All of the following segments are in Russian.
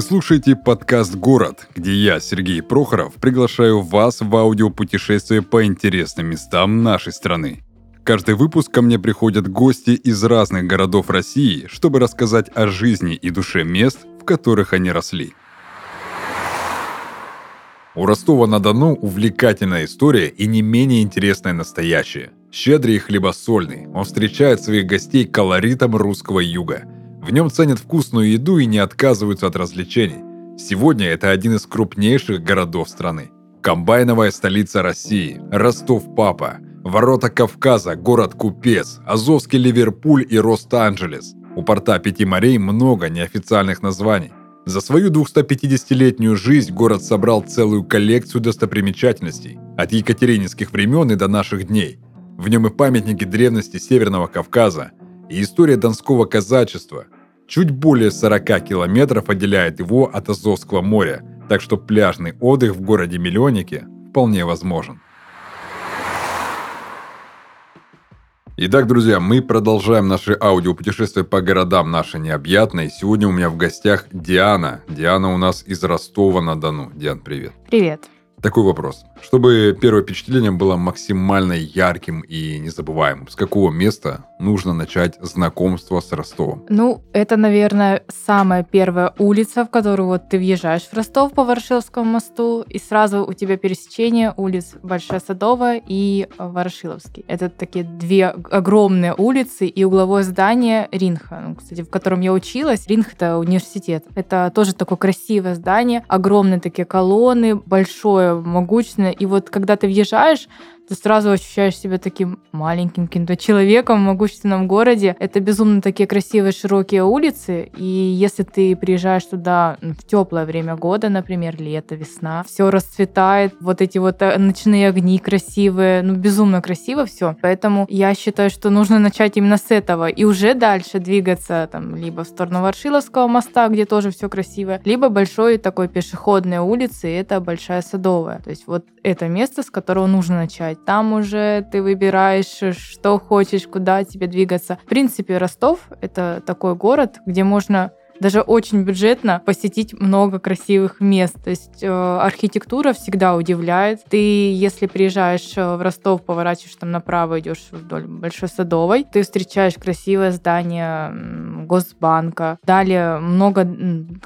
Вы слушаете подкаст «Город», где я, Сергей Прохоров, приглашаю вас в аудиопутешествие по интересным местам нашей страны. Каждый выпуск ко мне приходят гости из разных городов России, чтобы рассказать о жизни и душе мест, в которых они росли. У Ростова-на-Дону увлекательная история и не менее интересное настоящее. Щедрый и хлебосольный, он встречает своих гостей колоритом русского юга – в нем ценят вкусную еду и не отказываются от развлечений. Сегодня это один из крупнейших городов страны. Комбайновая столица России, Ростов-Папа, Ворота Кавказа, город Купец, Азовский Ливерпуль и Рост-Анджелес. У порта Пяти морей много неофициальных названий. За свою 250-летнюю жизнь город собрал целую коллекцию достопримечательностей, от екатерининских времен и до наших дней. В нем и памятники древности Северного Кавказа, и история донского казачества. Чуть более 40 километров отделяет его от Азовского моря, так что пляжный отдых в городе-миллионнике вполне возможен. Итак, друзья, мы продолжаем наше аудиопутешествие по городам нашей необъятной. Сегодня у меня в гостях Диана. Диана у нас из Ростова-на-Дону. Диан, привет. Привет. Такой вопрос. Чтобы первое впечатление было максимально ярким и незабываемым, с какого места нужно начать знакомство с Ростовом? Ну, это, наверное, самая первая улица, в которую вот ты въезжаешь в Ростов по Ворошиловскому мосту, и сразу у тебя пересечение улиц Большая Садовая и Ворошиловский. Это такие две огромные улицы и угловое здание Ринха, ну, кстати, в котором я училась. Ринх — это университет. Это тоже такое красивое здание, огромные такие колонны, большое могучное. И вот когда ты въезжаешь, ты сразу ощущаешь себя таким маленьким каким-то человеком в могущественном городе. Это безумно такие красивые широкие улицы, и если ты приезжаешь туда в теплое время года, например, лето, весна, все расцветает, вот эти вот э, ночные огни красивые, ну безумно красиво все. Поэтому я считаю, что нужно начать именно с этого и уже дальше двигаться там либо в сторону Варшиловского моста, где тоже все красиво, либо большой такой пешеходной улицы, и это Большая Садовая. То есть вот это место, с которого нужно начать там уже ты выбираешь, что хочешь, куда тебе двигаться. В принципе, Ростов — это такой город, где можно даже очень бюджетно посетить много красивых мест. То есть э, архитектура всегда удивляет. Ты, если приезжаешь э, в Ростов, поворачиваешь там направо, идешь вдоль Большой Садовой, ты встречаешь красивое здание Госбанка. Далее много,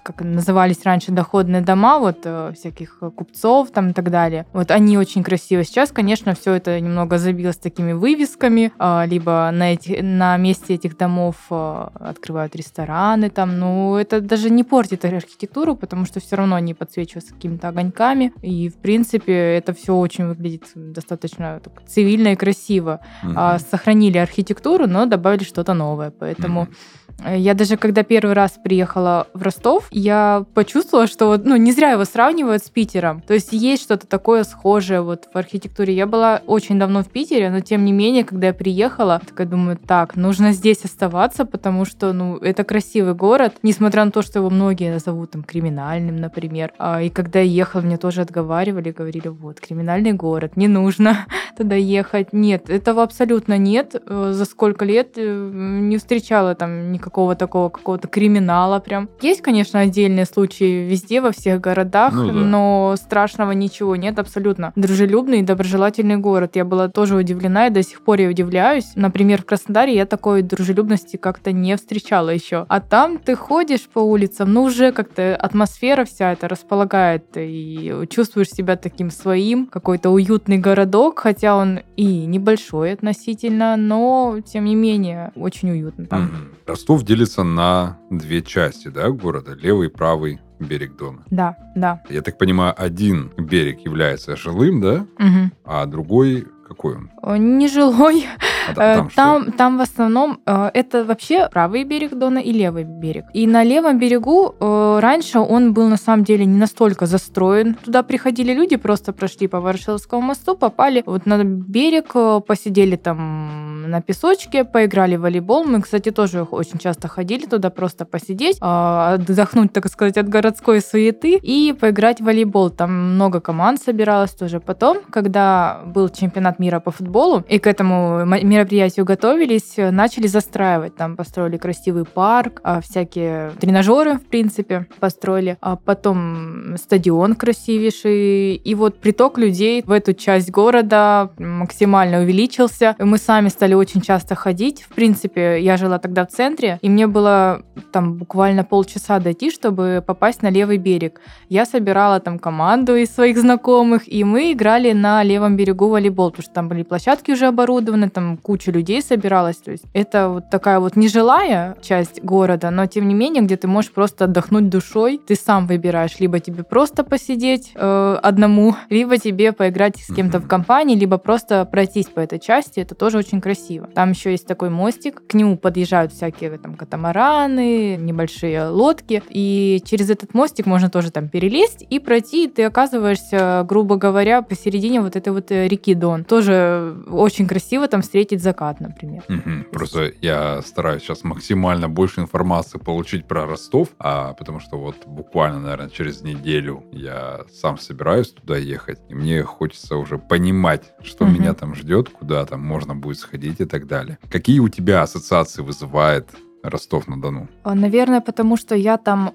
как назывались раньше, доходные дома, вот э, всяких купцов там и так далее. Вот они очень красивые. Сейчас, конечно, все это немного забилось такими вывесками, э, либо на, эти, на месте этих домов э, открывают рестораны там, ну, это даже не портит архитектуру, потому что все равно они подсвечиваются какими-то огоньками. И, в принципе, это все очень выглядит достаточно так, цивильно и красиво. Mm-hmm. А, сохранили архитектуру, но добавили что-то новое. Поэтому mm-hmm я даже когда первый раз приехала в Ростов, я почувствовала, что ну, не зря его сравнивают с Питером. То есть есть что-то такое схожее вот в архитектуре. Я была очень давно в Питере, но тем не менее, когда я приехала, такая думаю, так, нужно здесь оставаться, потому что, ну, это красивый город, несмотря на то, что его многие назовут там криминальным, например. А, и когда я ехала, мне тоже отговаривали, говорили, вот, криминальный город, не нужно туда ехать. Нет, этого абсолютно нет. Э, за сколько лет э, не встречала там никакого никакого такого какого-то криминала прям. Есть, конечно, отдельные случаи везде, во всех городах, ну, да. но страшного ничего нет абсолютно. Дружелюбный и доброжелательный город. Я была тоже удивлена и до сих пор я удивляюсь. Например, в Краснодаре я такой дружелюбности как-то не встречала еще. А там ты ходишь по улицам, ну уже как-то атмосфера вся это располагает и чувствуешь себя таким своим, какой-то уютный городок, хотя он и небольшой относительно, но тем не менее очень уютно там. Ростов Ростов делится на две части, да, города, левый и правый берег Дона. Да, да. Я так понимаю, один берег является жилым, да, угу. а другой какой он? Нежилой. А там, там, там в основном э, это вообще правый берег Дона и левый берег. И на левом берегу э, раньше он был на самом деле не настолько застроен. Туда приходили люди, просто прошли по Ворошиловскому мосту, попали вот на берег, э, посидели там на песочке, поиграли в волейбол. Мы, кстати, тоже очень часто ходили туда просто посидеть, отдохнуть, так сказать, от городской суеты и поиграть в волейбол. Там много команд собиралось тоже. Потом, когда был чемпионат мира по футболу, волейболу, и к этому мероприятию готовились, начали застраивать. Там построили красивый парк, а, всякие тренажеры, в принципе, построили. А потом стадион красивейший. И вот приток людей в эту часть города максимально увеличился. Мы сами стали очень часто ходить. В принципе, я жила тогда в центре, и мне было там буквально полчаса дойти, чтобы попасть на левый берег. Я собирала там команду из своих знакомых, и мы играли на левом берегу волейбол, потому что там были площадки уже оборудованы, там куча людей собиралась. То есть это вот такая вот нежилая часть города, но тем не менее, где ты можешь просто отдохнуть душой, ты сам выбираешь, либо тебе просто посидеть э, одному, либо тебе поиграть с кем-то в компании, либо просто пройтись по этой части, это тоже очень красиво. Там еще есть такой мостик, к нему подъезжают всякие там катамараны, небольшие лодки, и через этот мостик можно тоже там перелезть и пройти, и ты оказываешься, грубо говоря, посередине вот этой вот э, реки Дон. Тоже очень красиво там встретить закат, например. Угу. Просто я стараюсь сейчас максимально больше информации получить про Ростов, а потому что вот буквально, наверное, через неделю я сам собираюсь туда ехать, и мне хочется уже понимать, что угу. меня там ждет, куда там можно будет сходить и так далее. Какие у тебя ассоциации вызывает Ростов-на-Дону? А, наверное, потому что я там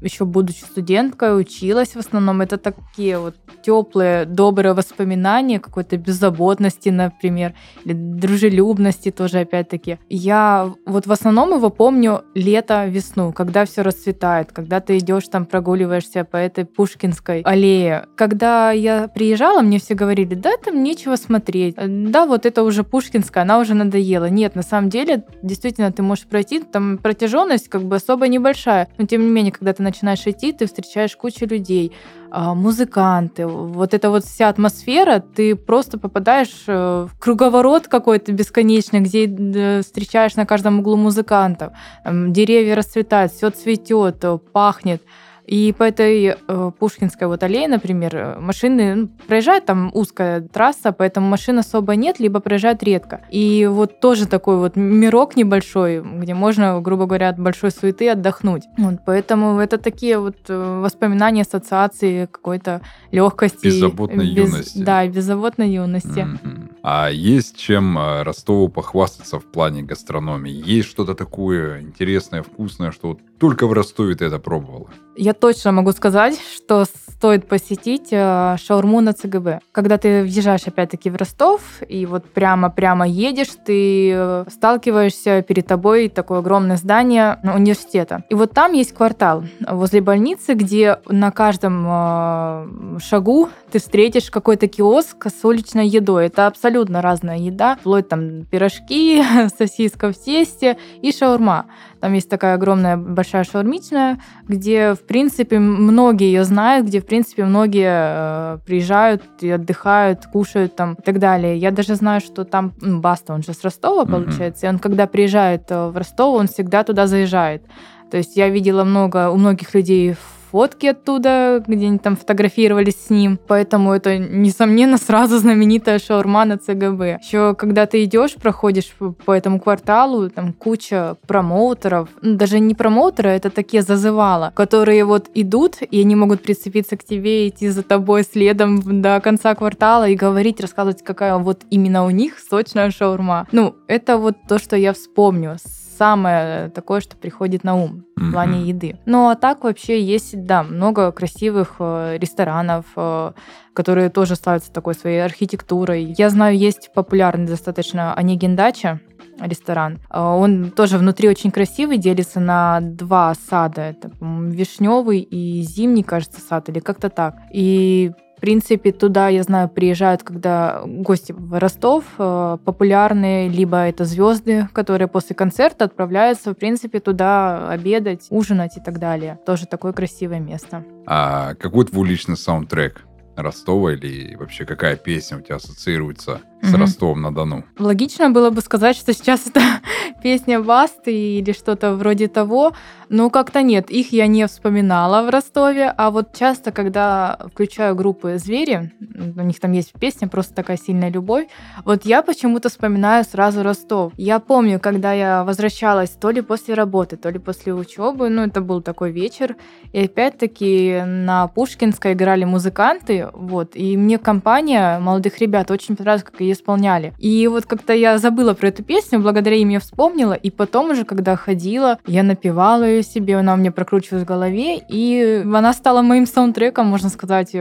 еще будучи студенткой училась в основном. Это такие вот теплые, добрые воспоминания какой-то беззаботности, например, или дружелюбности тоже опять-таки. Я вот в основном его помню лето, весну, когда все расцветает, когда ты идешь там прогуливаешься по этой Пушкинской аллее. Когда я приезжала, мне все говорили, да, там нечего смотреть. Да, вот это уже Пушкинская, она уже надоела. Нет, на самом деле, действительно, ты можешь пройти идти, там протяженность как бы особо небольшая, но тем не менее, когда ты начинаешь идти, ты встречаешь кучу людей, а, музыканты, вот эта вот вся атмосфера, ты просто попадаешь э, в круговорот какой-то бесконечный, где э, встречаешь на каждом углу музыкантов, деревья расцветают, все цветет, пахнет. И по этой э, Пушкинской вот аллее, например, э, машины ну, проезжают, там узкая трасса, поэтому машин особо нет, либо проезжают редко. И вот тоже такой вот мирок небольшой, где можно, грубо говоря, от большой суеты отдохнуть. Вот, поэтому это такие вот э, воспоминания, ассоциации какой-то легкости. Беззаботной без, юности. Да, беззаботной юности. Mm-hmm. А есть чем э, Ростову похвастаться в плане гастрономии? Есть что-то такое интересное, вкусное, что вот только в Ростове ты это пробовала? Я точно могу сказать, что стоит посетить э, шаурму на ЦГБ. Когда ты въезжаешь опять-таки в Ростов, и вот прямо-прямо едешь, ты э, сталкиваешься перед тобой такое огромное здание университета. И вот там есть квартал возле больницы, где на каждом э, шагу ты встретишь какой-то киоск с уличной едой. Это абсолютно разная еда, вплоть там пирожки, сосиска в тесте и шаурма. Там есть такая огромная большая шаурмичная, где, в принципе, многие ее знают, где, в принципе, многие э, приезжают и отдыхают, кушают там и так далее. Я даже знаю, что там ну, Баста, он же с Ростова, получается, mm-hmm. и он, когда приезжает э, в Ростов, он всегда туда заезжает. То есть я видела много у многих людей фотки оттуда, где они там фотографировались с ним. Поэтому это, несомненно, сразу знаменитая шаурма на ЦГБ. Еще когда ты идешь, проходишь по этому кварталу, там куча промоутеров. Ну, даже не промоутеры, это такие зазывала, которые вот идут, и они могут прицепиться к тебе, идти за тобой следом до конца квартала и говорить, рассказывать, какая вот именно у них сочная шаурма. Ну, это вот то, что я вспомню самое такое, что приходит на ум в плане еды. Ну а так вообще есть, да, много красивых э, ресторанов, э, которые тоже славятся такой своей архитектурой. Я знаю, есть популярный достаточно Анигендача, ресторан. Э, он тоже внутри очень красивый, делится на два сада. Это вишневый и зимний, кажется, сад, или как-то так. И принципе, туда, я знаю, приезжают, когда гости в Ростов, э, популярные, либо это звезды, которые после концерта отправляются, в принципе, туда обедать, ужинать и так далее. Тоже такое красивое место. А какой твой личный саундтрек? Ростова или вообще какая песня у тебя ассоциируется с угу. Ростовом-на-Дону? Логично было бы сказать, что сейчас это песня Басты или что-то вроде того, но как-то нет, их я не вспоминала в Ростове, а вот часто, когда включаю группы «Звери», у них там есть песня «Просто такая сильная любовь», вот я почему-то вспоминаю сразу Ростов. Я помню, когда я возвращалась то ли после работы, то ли после учебы, ну это был такой вечер, и опять-таки на Пушкинской играли музыканты, вот, и мне компания молодых ребят очень понравилась, как исполняли. И вот как-то я забыла про эту песню, благодаря им я вспомнила, и потом уже, когда ходила, я напевала ее себе, она у меня прокручивалась в голове, и она стала моим саундтреком, можно сказать,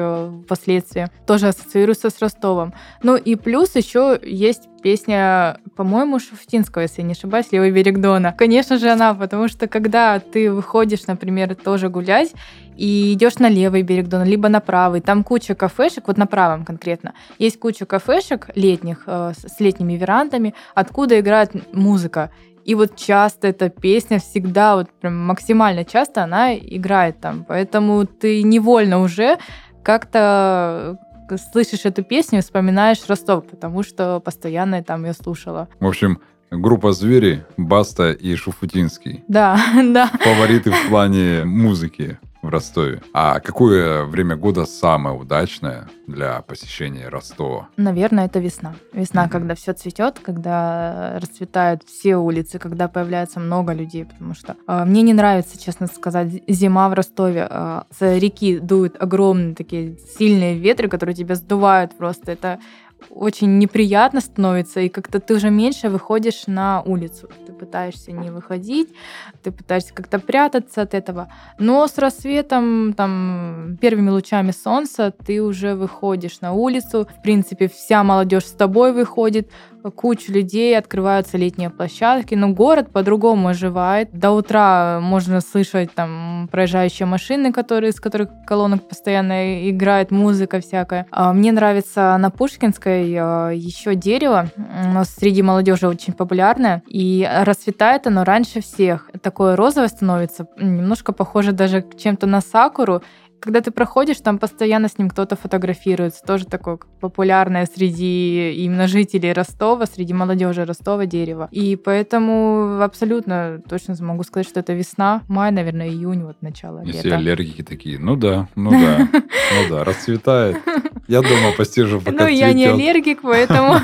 впоследствии. Тоже ассоциируется с Ростовом. Ну и плюс еще есть песня, по-моему, Шуфтинского, если я не ошибаюсь, «Левый берег Дона». Конечно же она, потому что когда ты выходишь, например, тоже гулять, и идешь на левый берег Дона, либо на правый, там куча кафешек, вот на правом конкретно, есть куча кафешек летних, э, с летними верандами, откуда играет музыка. И вот часто эта песня всегда, вот прям максимально часто она играет там. Поэтому ты невольно уже как-то слышишь эту песню вспоминаешь Ростов, потому что постоянно там ее слушала. В общем, группа «Звери», Баста и Шуфутинский. Да, да. Фавориты в плане музыки в Ростове. А какое время года самое удачное для посещения Ростова? Наверное, это весна. Весна, mm-hmm. когда все цветет, когда расцветают все улицы, когда появляется много людей, потому что э, мне не нравится, честно сказать, зима в Ростове. Э, с реки дуют огромные такие сильные ветры, которые тебя сдувают просто. Это очень неприятно становится, и как-то ты уже меньше выходишь на улицу. Ты пытаешься не выходить, ты пытаешься как-то прятаться от этого. Но с рассветом, там, первыми лучами солнца ты уже выходишь на улицу. В принципе, вся молодежь с тобой выходит, куча людей, открываются летние площадки, но город по-другому оживает. До утра можно слышать там проезжающие машины, которые, из которых колонок постоянно играет музыка всякая. А мне нравится на Пушкинской а, еще дерево, но среди молодежи очень популярное, и расцветает оно раньше всех. Такое розовое становится, немножко похоже даже чем-то на сакуру, когда ты проходишь, там постоянно с ним кто-то фотографируется. Тоже такое популярное среди именно жителей Ростова, среди молодежи Ростова дерево. И поэтому абсолютно точно могу сказать, что это весна, май, наверное, июнь, вот начало И лета. все аллергики такие, ну да, ну да, ну да, расцветает. Я дома постижу, пока Ну, я не аллергик, поэтому...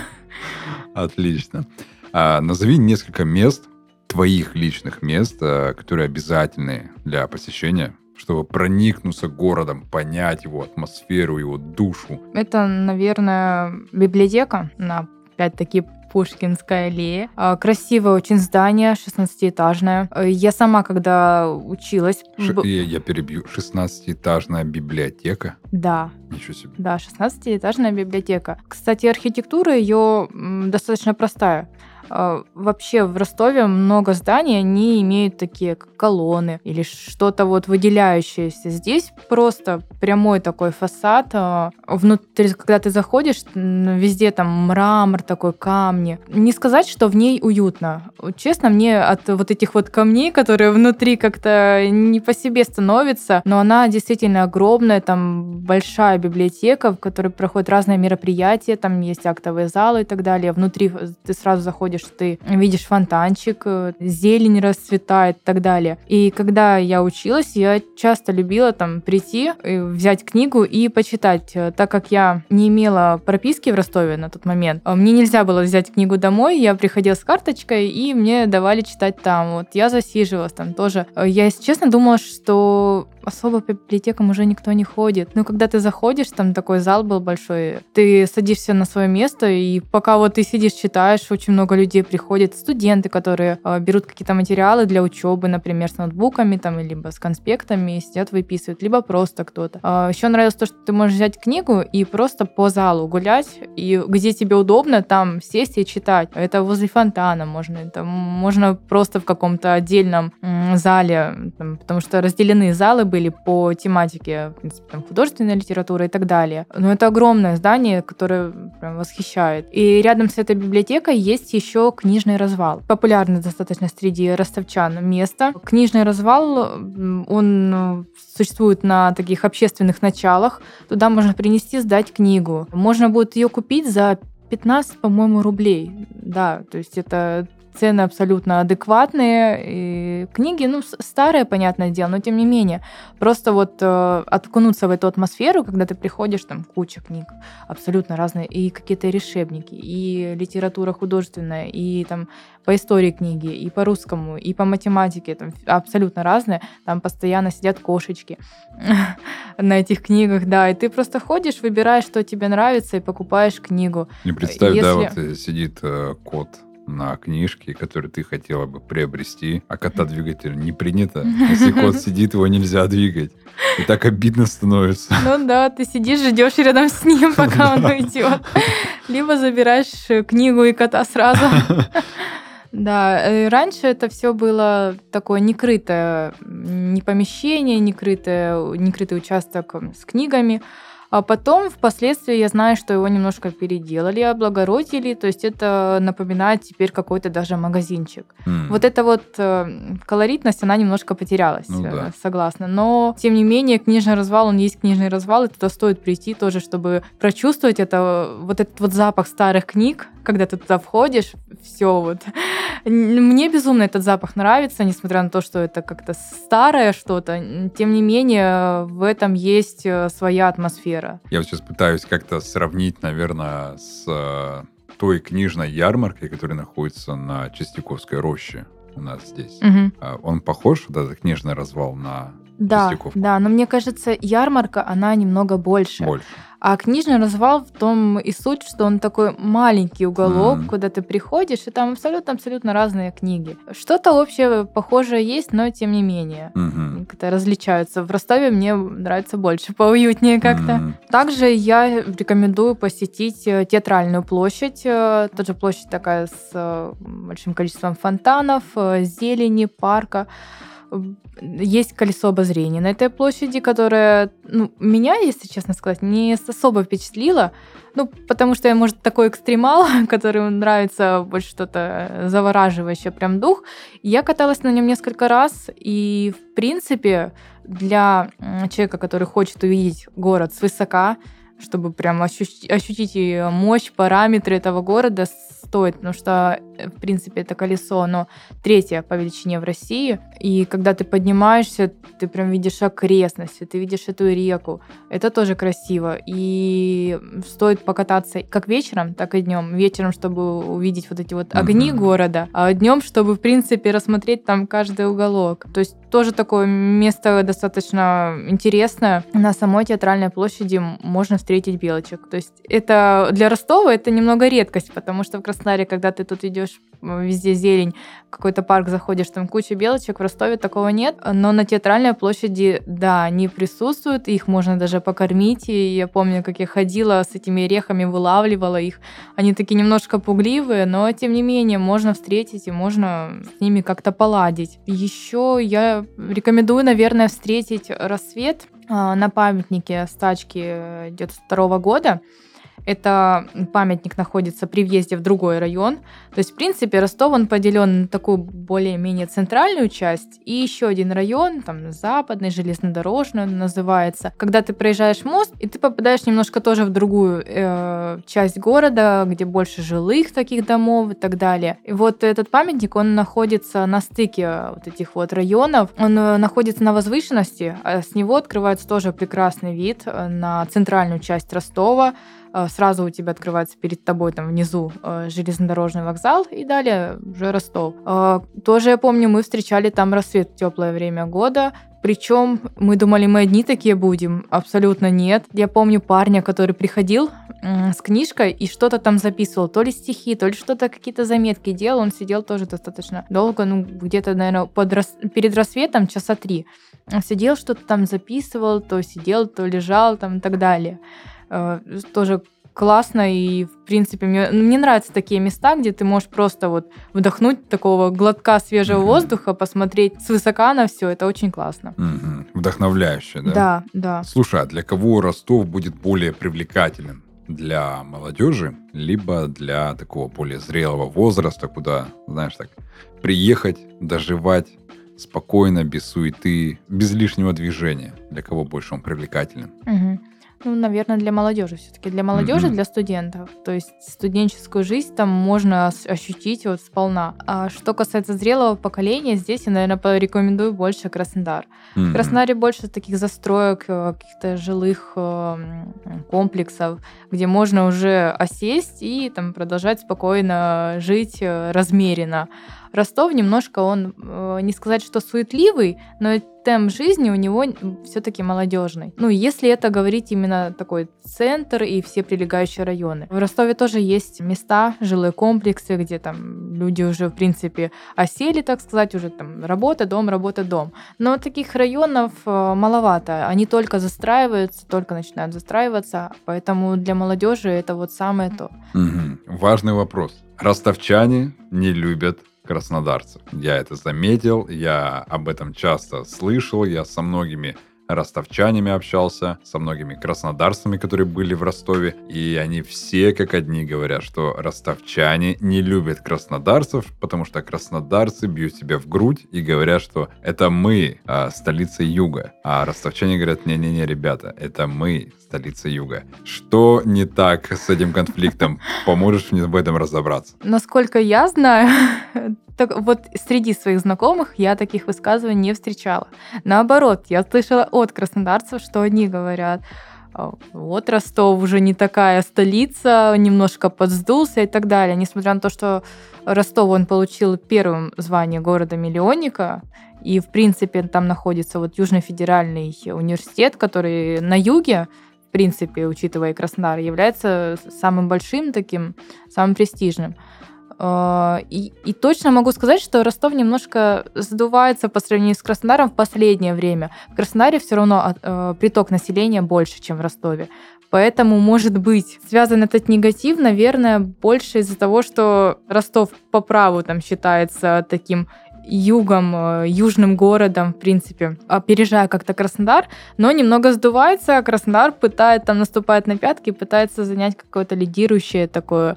Отлично. А, назови несколько мест, твоих личных мест, а, которые обязательны для посещения чтобы проникнуться городом, понять его атмосферу, его душу? Это, наверное, библиотека на опять-таки Пушкинская аллея. А, красивое очень здание, 16-этажное. Я сама, когда училась... Ш... Я, я перебью. 16-этажная библиотека? Да. Ничего себе. Да, 16-этажная библиотека. Кстати, архитектура ее достаточно простая. А, вообще в Ростове много зданий, они имеют такие колонны или что-то вот выделяющееся. Здесь просто прямой такой фасад. А, внутри, когда ты заходишь, везде там мрамор такой, камни. Не сказать, что в ней уютно. Честно, мне от вот этих вот камней, которые внутри как-то не по себе становятся, но она действительно огромная, там большая библиотека, в которой проходят разные мероприятия, там есть актовые залы и так далее. Внутри ты сразу заходишь заходишь, ты видишь фонтанчик, э, зелень расцветает и так далее. И когда я училась, я часто любила там прийти, взять книгу и почитать, э, так как я не имела прописки в Ростове на тот момент. А мне нельзя было взять книгу домой, я приходила с карточкой, и мне давали читать там. Вот я засиживалась там тоже. Э, я, если честно, думала, что особо по библиотекам уже никто не ходит. Но когда ты заходишь, там такой зал был большой, ты садишься на свое место, и пока вот ты сидишь, читаешь, очень много людей приходят, студенты, которые э, берут какие-то материалы для учебы, например, с ноутбуками там, либо с конспектами, сидят, выписывают, либо просто кто-то. Э, а, еще нравилось то, что ты можешь взять книгу и просто по залу гулять, и где тебе удобно, там сесть и читать. Это возле фонтана можно, это можно просто в каком-то отдельном м, зале, там, потому что разделены залы были по тематике, в принципе, там, художественная литература и так далее. Но это огромное здание, которое прям восхищает. И рядом с этой библиотекой есть еще книжный развал. Популярный достаточно среди ростовчан место. Книжный развал, он э, существует на таких общественных началах. Туда можно принести, сдать книгу. Можно будет ее купить за 15, по-моему, рублей. Да, то есть это цены абсолютно адекватные. И книги, ну, старые, понятное дело, но тем не менее. Просто вот э, откунуться в эту атмосферу, когда ты приходишь, там куча книг, абсолютно разные, и какие-то решебники, и литература художественная, и там по истории книги, и по русскому, и по математике, там абсолютно разные. Там постоянно сидят кошечки на этих книгах, да, и ты просто ходишь, выбираешь, что тебе нравится, и покупаешь книгу. Не представь, Если... да, вот э, сидит э, кот на книжке, который ты хотела бы приобрести, а кота двигатель не принято. Если кот сидит, его нельзя двигать. И так обидно становится. Ну да, ты сидишь, ждешь рядом с ним, пока он уйдет. Либо забираешь э, книгу и кота сразу. Да, э, раньше это все было такое некрытое, не помещение, некрытое, некрытый участок с книгами. А потом, впоследствии, я знаю, что его немножко переделали, облагородили. То есть это напоминает теперь какой-то даже магазинчик. Mm. Вот эта вот э, колоритность, она немножко потерялась, ну, э, да. согласна. Но, тем не менее, книжный развал, он есть книжный развал, и туда стоит прийти тоже, чтобы прочувствовать это, вот этот вот запах старых книг, когда ты туда входишь, все вот. Мне безумно этот запах нравится, несмотря на то, что это как-то старое что-то. Тем не менее, в этом есть э, своя атмосфера. Я вот сейчас пытаюсь как-то сравнить, наверное, с э, той книжной ярмаркой, которая находится на Чистяковской роще у нас здесь. Угу. Он похож, вот этот книжный развал, на да, да, но мне кажется, ярмарка, она немного больше. Больше. А книжный развал в том и суть, что он такой маленький уголок, mm. куда ты приходишь, и там абсолютно-абсолютно разные книги. Что-то общее похожее есть, но тем не менее. Mm-hmm. Как-то различаются. В Ростове мне нравится больше, поуютнее как-то. Mm. Также я рекомендую посетить э, театральную площадь. Э, тоже площадь такая с э, большим количеством фонтанов, зелени, парка есть колесо обозрения на этой площади, которое ну, меня, если честно сказать, не особо впечатлило. Ну, потому что я, может, такой экстремал, который нравится больше что-то завораживающее, прям дух. Я каталась на нем несколько раз, и, в принципе, для человека, который хочет увидеть город свысока, чтобы прям ощутить, ощутить мощь, параметры этого города стоит, потому что, в принципе, это колесо, оно третье по величине в России, и когда ты поднимаешься, ты прям видишь окрестности, ты видишь эту реку, это тоже красиво, и стоит покататься как вечером, так и днем. Вечером, чтобы увидеть вот эти вот огни mm-hmm. города, а днем, чтобы, в принципе, рассмотреть там каждый уголок. То есть тоже такое место достаточно интересное. На самой театральной площади можно встретить белочек. То есть это для Ростова это немного редкость, потому что в Краснодаре, когда ты тут идешь, везде зелень, какой-то парк заходишь, там куча белочек, в Ростове такого нет. Но на театральной площади, да, они присутствуют, их можно даже покормить. И я помню, как я ходила с этими орехами, вылавливала их. Они такие немножко пугливые, но тем не менее можно встретить и можно с ними как-то поладить. Еще я рекомендую, наверное, встретить рассвет а, на памятнике стачки 92 года. Это памятник находится при въезде в другой район. То есть, в принципе, Ростов, он поделен на такую более-менее центральную часть и еще один район, там, западный, железнодорожный он называется. Когда ты проезжаешь мост, и ты попадаешь немножко тоже в другую э, часть города, где больше жилых таких домов и так далее. И вот этот памятник, он находится на стыке вот этих вот районов. Он э, находится на возвышенности, а с него открывается тоже прекрасный вид э, на центральную часть Ростова, сразу у тебя открывается перед тобой там внизу э, железнодорожный вокзал и далее уже Ростов. Э, тоже я помню, мы встречали там рассвет в теплое время года, причем мы думали, мы одни такие будем. Абсолютно нет. Я помню парня, который приходил с книжкой и что-то там записывал. То ли стихи, то ли что-то, какие-то заметки делал. Он сидел тоже достаточно долго, ну, где-то, наверное, под рас... перед рассветом часа три. Он сидел, что-то там записывал, то сидел, то лежал там и так далее. Э, тоже классно, и, в принципе, мне, мне нравятся такие места, где ты можешь просто вот вдохнуть такого глотка свежего mm-hmm. воздуха, посмотреть свысока на все, это очень классно. Mm-hmm. Вдохновляюще, да? Да, да. Слушай, а для кого Ростов будет более привлекателен? Для молодежи, либо для такого более зрелого возраста, куда, знаешь, так, приехать, доживать спокойно, без суеты, без лишнего движения? Для кого больше он привлекателен? Угу. Ну, наверное, для молодежи все-таки. Для молодежи, mm-hmm. для студентов. То есть студенческую жизнь там можно ощутить вот сполна. А что касается зрелого поколения, здесь я, наверное, порекомендую больше Краснодар. Mm-hmm. В Краснодаре больше таких застроек, э, каких-то жилых э, комплексов, где можно уже осесть и там продолжать спокойно жить э, размеренно. Ростов немножко он, э, не сказать, что суетливый, но темп жизни у него все-таки молодежный. Ну, если это говорить именно такой центр и все прилегающие районы. В Ростове тоже есть места, жилые комплексы, где там люди уже, в принципе, осели, так сказать, уже там работа, дом, работа, дом. Но таких районов э, маловато. Они только застраиваются, только начинают застраиваться, поэтому для молодежи это вот самое то. Угу. Важный вопрос. Ростовчане не любят краснодарцев. Я это заметил, я об этом часто слышал, я со многими ростовчанами общался, со многими краснодарцами, которые были в Ростове, и они все как одни говорят, что ростовчане не любят краснодарцев, потому что краснодарцы бьют себя в грудь и говорят, что это мы, а, столица юга. А ростовчане говорят, не-не-не, ребята, это мы, столица юга. Что не так с этим конфликтом? Поможешь мне в этом разобраться? Насколько я знаю, так вот среди своих знакомых я таких высказываний не встречала. Наоборот, я слышала от краснодарцев, что они говорят, «А, вот Ростов уже не такая столица, немножко подсдулся и так далее. Несмотря на то, что Ростов он получил первым звание города-миллионника, и, в принципе, там находится вот Южный федеральный университет, который на юге, в принципе, учитывая Краснодар, является самым большим таким, самым престижным. А, и, и точно могу сказать, что Ростов немножко сдувается по сравнению с Краснодаром в последнее время. В Краснодаре все равно э, приток населения больше, чем в Ростове. Поэтому, может быть, связан этот негатив, наверное, больше из-за того, что Ростов по праву там считается таким югом, э, южным городом, в принципе, опережая как-то Краснодар, но немного сдувается, Краснодар пытает, там наступает на пятки, пытается занять какое-то лидирующее такое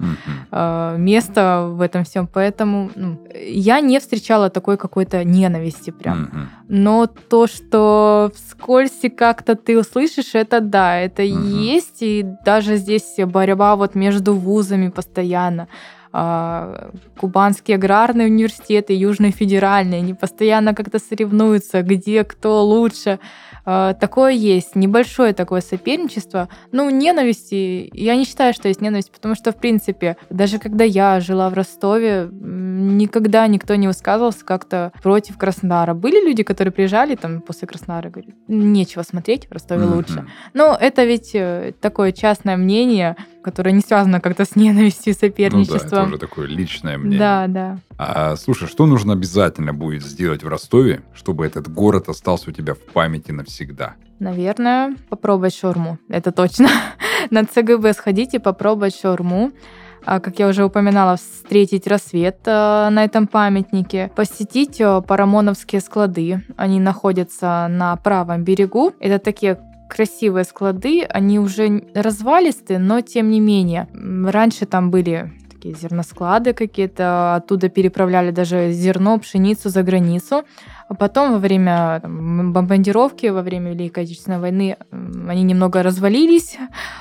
э, место в этом всем. Поэтому ну, я не встречала такой какой-то ненависти прям. Но то, что вскользь как-то ты услышишь, это да, это есть, и даже здесь борьба вот между вузами постоянно. А, Кубанский аграрный университет и Южный федеральный, они постоянно как-то соревнуются, где кто лучше. А, такое есть, небольшое такое соперничество. Ну, ненависти, я не считаю, что есть ненависть, потому что, в принципе, даже когда я жила в Ростове, никогда никто не высказывался как-то против Краснодара. Были люди, которые приезжали там после Краснодара, говорят, нечего смотреть, в Ростове mm-hmm. лучше. Но это ведь э, такое частное мнение, которое не связано как-то с ненавистью, соперничеством. Ну да, это уже такое личное мнение. Да, да. А, слушай, что нужно обязательно будет сделать в Ростове, чтобы этот город остался у тебя в памяти навсегда? Наверное, попробовать шаурму. Это точно. На ЦГБ сходите, попробовать шаурму. А, как я уже упоминала, встретить рассвет а, на этом памятнике, посетить а, парамоновские склады. Они находятся на правом берегу. Это такие красивые склады, они уже развалисты, но тем не менее. Раньше там были такие зерносклады какие-то, оттуда переправляли даже зерно, пшеницу за границу. А потом во время там, бомбардировки, во время Великой Отечественной войны они немного развалились,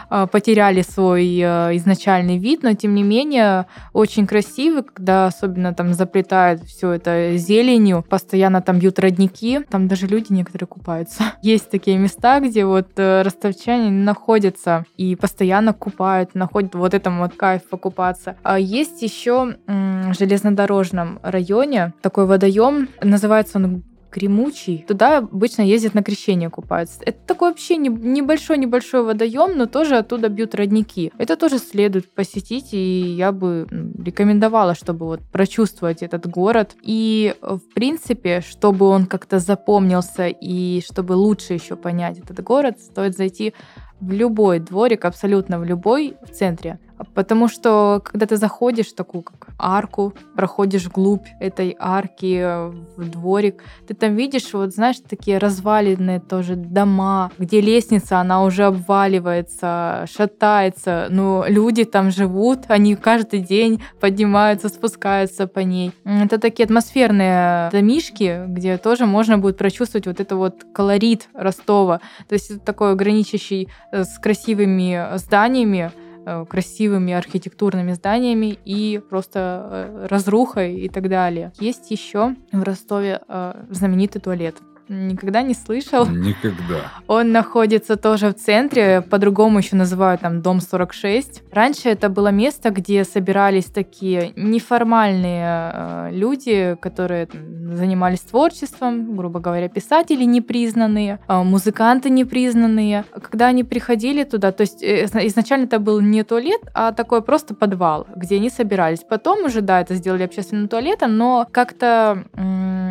а, потеряли свой э, изначальный вид, но тем не менее очень красивый, когда особенно там заплетают все это зеленью, постоянно там бьют родники, там даже люди некоторые купаются. Есть такие места, где вот э, ростовчане находятся и постоянно купают, находят вот этом вот кайф покупаться. А есть еще в железнодорожном районе такой водоем, называется он Кремучий. Туда обычно ездят на крещение купаются. Это такой вообще небольшой-небольшой водоем, но тоже оттуда бьют родники. Это тоже следует посетить, и я бы рекомендовала, чтобы вот прочувствовать этот город. И, в принципе, чтобы он как-то запомнился и чтобы лучше еще понять этот город, стоит зайти в любой дворик, абсолютно в любой в центре. Потому что, когда ты заходишь в такую как арку, проходишь вглубь этой арки э, в дворик, ты там видишь, вот знаешь, такие разваленные тоже дома, где лестница, она уже обваливается, шатается, но люди там живут, они каждый день поднимаются, спускаются по ней. Это такие атмосферные домишки, где тоже можно будет прочувствовать вот это вот колорит Ростова. То есть это такой граничащий э, с красивыми зданиями, Э, красивыми архитектурными зданиями и просто э, разрухой и так далее. Есть еще в Ростове э, знаменитый туалет. Никогда не слышал. Никогда. Он находится тоже в центре, по-другому еще называют там Дом 46. Раньше это было место, где собирались такие неформальные э, люди, которые занимались творчеством, грубо говоря, писатели непризнанные, э, музыканты непризнанные. Когда они приходили туда, то есть э, изначально это был не туалет, а такой просто подвал, где они собирались. Потом уже, да, это сделали общественным туалетом, но как-то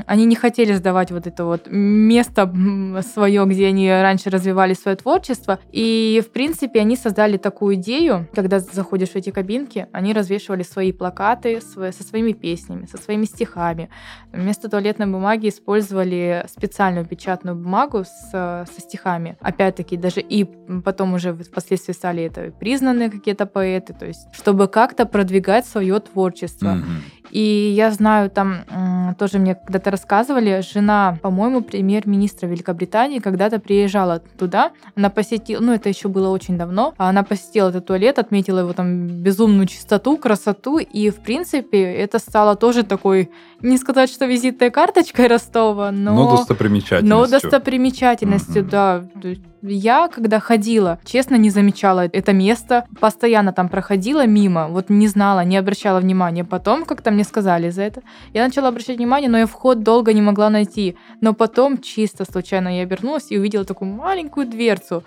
они не хотели сдавать вот это вот место свое, где они раньше развивали свое творчество. И, в принципе, они создали такую идею, когда заходишь в эти кабинки, они развешивали свои плакаты со своими песнями, со своими стихами. Вместо туалетной бумаги использовали специальную печатную бумагу с, со стихами. Опять-таки, даже и потом уже впоследствии стали это признанные какие-то поэты, то есть чтобы как-то продвигать свое творчество. Mm-hmm. И я знаю, там тоже мне когда-то рассказывали, жена, по-моему, премьер-министра Великобритании когда-то приезжала туда, она посетила, ну это еще было очень давно, она посетила этот туалет, отметила его там безумную чистоту, красоту, и в принципе это стало тоже такой, не сказать, что визитной карточкой Ростова, но... Но достопримечательностью. Но достопримечательностью, mm-hmm. да. Я, когда ходила, честно, не замечала это место, постоянно там проходила мимо, вот не знала, не обращала внимания. Потом как-то мне сказали за это. Я начала обращать внимание, но я вход долго не могла найти. Но потом чисто случайно я обернулась и увидела такую маленькую дверцу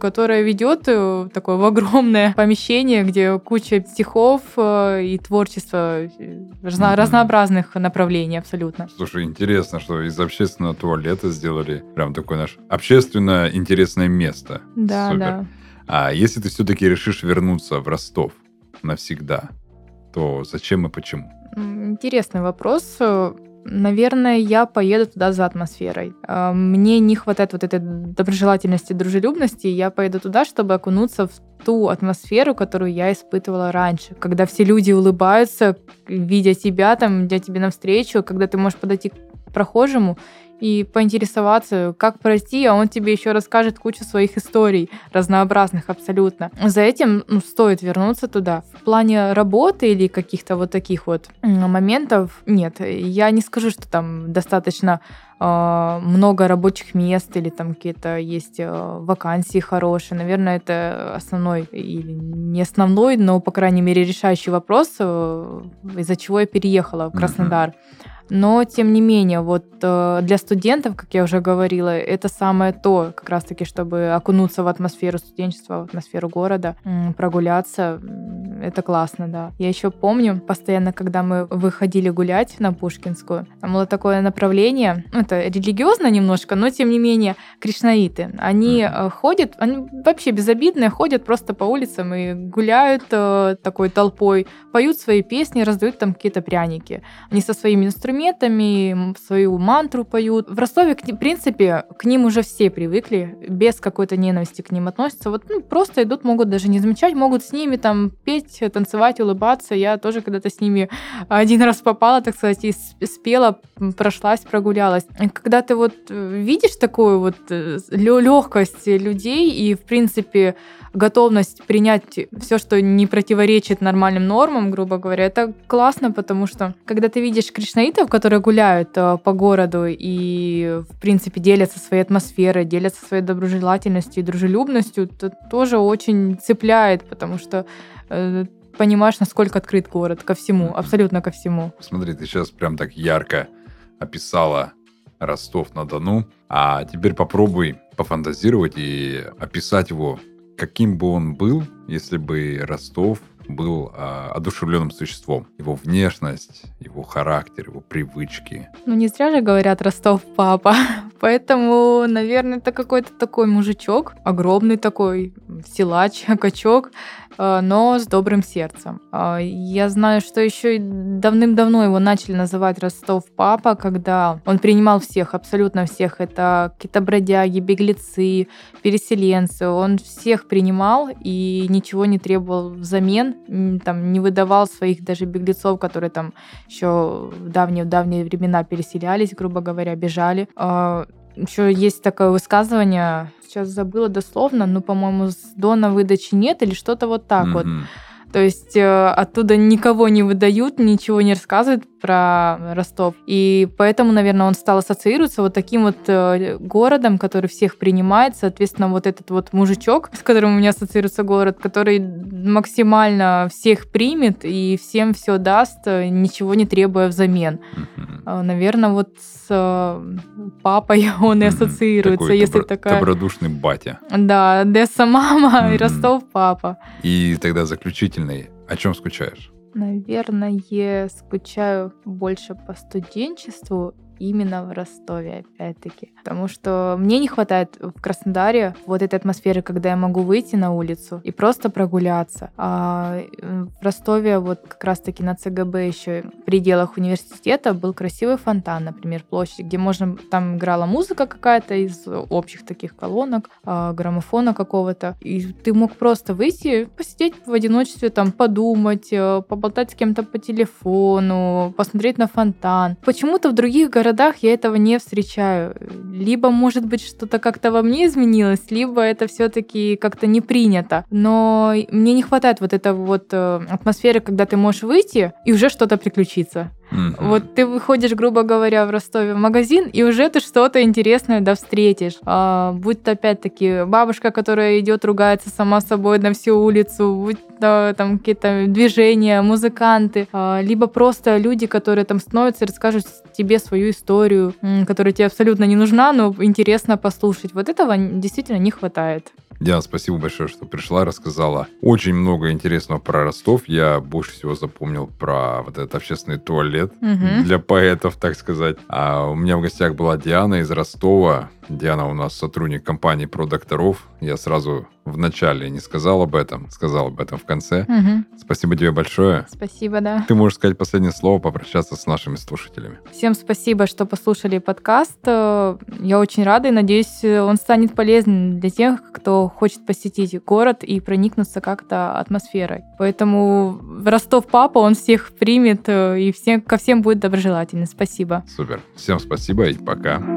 которая ведет э, такое в огромное помещение, где куча стихов э, и творчества э, разно- разнообразных направлений абсолютно. Слушай, интересно, что из общественного туалета сделали прям такое наше общественно интересное место. Да, Супер. да. А если ты все-таки решишь вернуться в Ростов навсегда, то зачем и почему? Интересный вопрос. Наверное, я поеду туда за атмосферой. А, мне не хватает вот этой доброжелательности, дружелюбности. Я поеду туда, чтобы окунуться в ту атмосферу, которую я испытывала раньше. Когда все люди улыбаются, видя тебя, там, идя тебе навстречу, когда ты можешь подойти к прохожему и поинтересоваться, как пройти, а он тебе еще расскажет кучу своих историй, разнообразных абсолютно. За этим ну, стоит вернуться туда. В плане работы или каких-то вот таких вот моментов нет. Я не скажу, что там достаточно э, много рабочих мест или там какие-то есть э, вакансии хорошие. Наверное, это основной или не основной, но, по крайней мере, решающий вопрос, э, из-за чего я переехала в Краснодар. Mm-hmm. Но, тем не менее, вот э, для студентов, как я уже говорила, это самое то, как раз-таки, чтобы окунуться в атмосферу студенчества, в атмосферу города, прогуляться. Это классно, да. Я еще помню, постоянно, когда мы выходили гулять на Пушкинскую, там было такое направление, ну, это религиозно немножко, но, тем не менее, кришнаиты. Они mm-hmm. ходят, они вообще безобидные, ходят просто по улицам и гуляют э, такой толпой, поют свои песни, раздают там какие-то пряники. Они со своими инструментами инструментами, свою мантру поют. В Ростове, в принципе, к ним уже все привыкли, без какой-то ненависти к ним относятся. Вот ну, просто идут, могут даже не замечать, могут с ними там петь, танцевать, улыбаться. Я тоже когда-то с ними один раз попала, так сказать, и спела, прошлась, прогулялась. Когда ты вот видишь такую вот э, легкость людей и, в принципе, готовность принять все, что не противоречит нормальным нормам, грубо говоря, это классно, потому что когда ты видишь кришнаитов, которые гуляют э, по городу и, в принципе, делятся своей атмосферой, делятся своей доброжелательностью и дружелюбностью, это тоже очень цепляет, потому что э, понимаешь, насколько открыт город ко всему, абсолютно ко всему. Смотри, ты сейчас прям так ярко описала Ростов-на-Дону, а теперь попробуй пофантазировать и описать его каким бы он был, если бы Ростов был э, одушевленным существом. Его внешность, его характер, его привычки. Ну, не зря же говорят Ростов папа. Поэтому, наверное, это какой-то такой мужичок, огромный такой, силач, качок, э, но с добрым сердцем. А, я знаю, что еще давным-давно его начали называть Ростов папа, когда он принимал всех, абсолютно всех. Это какие-то бродяги, беглецы, переселенцы. Он всех принимал и ничего не требовал взамен. Там не выдавал своих даже беглецов, которые там еще в давние-давние времена переселялись, грубо говоря, бежали. А, еще есть такое высказывание, сейчас забыла дословно, но, по-моему, с дона выдачи нет или что-то вот так mm-hmm. вот. То есть э, оттуда никого не выдают, ничего не рассказывают про Ростов. И поэтому, наверное, он стал ассоциироваться вот таким вот э, городом, который всех принимает. Соответственно, вот этот вот мужичок, с которым у меня ассоциируется город, который максимально всех примет и всем все даст, э, ничего не требуя взамен. Mm-hmm. Наверное, вот с папой он и ассоциируется, Такой если добро- такая... Добродушный батя. Да, Одесса мама mm-hmm. и Ростов папа. И тогда заключительный. О чем скучаешь? Наверное, скучаю больше по студенчеству именно в Ростове, опять-таки. Потому что мне не хватает в Краснодаре вот этой атмосферы, когда я могу выйти на улицу и просто прогуляться. А в Ростове вот как раз-таки на ЦГБ еще в пределах университета был красивый фонтан, например, площадь, где можно... Там играла музыка какая-то из общих таких колонок, а, граммофона какого-то. И ты мог просто выйти, посидеть в одиночестве, там, подумать, э, поболтать с кем-то по телефону, посмотреть на фонтан. Почему-то в других городах городах я этого не встречаю. Либо, может быть, что-то как-то во мне изменилось, либо это все-таки как-то не принято. Но мне не хватает вот этой вот э, атмосферы, когда ты можешь выйти и уже что-то приключиться. Mm-hmm. Вот ты выходишь, грубо говоря, в Ростове в магазин, и уже ты что-то интересное да встретишь. А, будь то опять-таки бабушка, которая идет, ругается сама собой на всю улицу, будь то там какие-то движения, музыканты, а, либо просто люди, которые там становятся и расскажут тебе свою историю, которая тебе абсолютно не нужна, но интересно послушать. Вот этого действительно не хватает. Диана, спасибо большое, что пришла, рассказала очень много интересного про Ростов. Я больше всего запомнил про вот этот общественный туалет угу. для поэтов, так сказать. А у меня в гостях была Диана из Ростова. Диана у нас сотрудник компании про докторов. Я сразу в начале не сказал об этом, сказал об этом в конце. Угу. Спасибо тебе большое. Спасибо, да. Ты можешь сказать последнее слово, попрощаться с нашими слушателями. Всем спасибо, что послушали подкаст. Я очень рада и надеюсь, он станет полезным для тех, кто хочет посетить город и проникнуться как-то атмосферой. Поэтому Ростов папа, он всех примет и всем, ко всем будет доброжелательный. Спасибо. Супер. Всем спасибо и пока.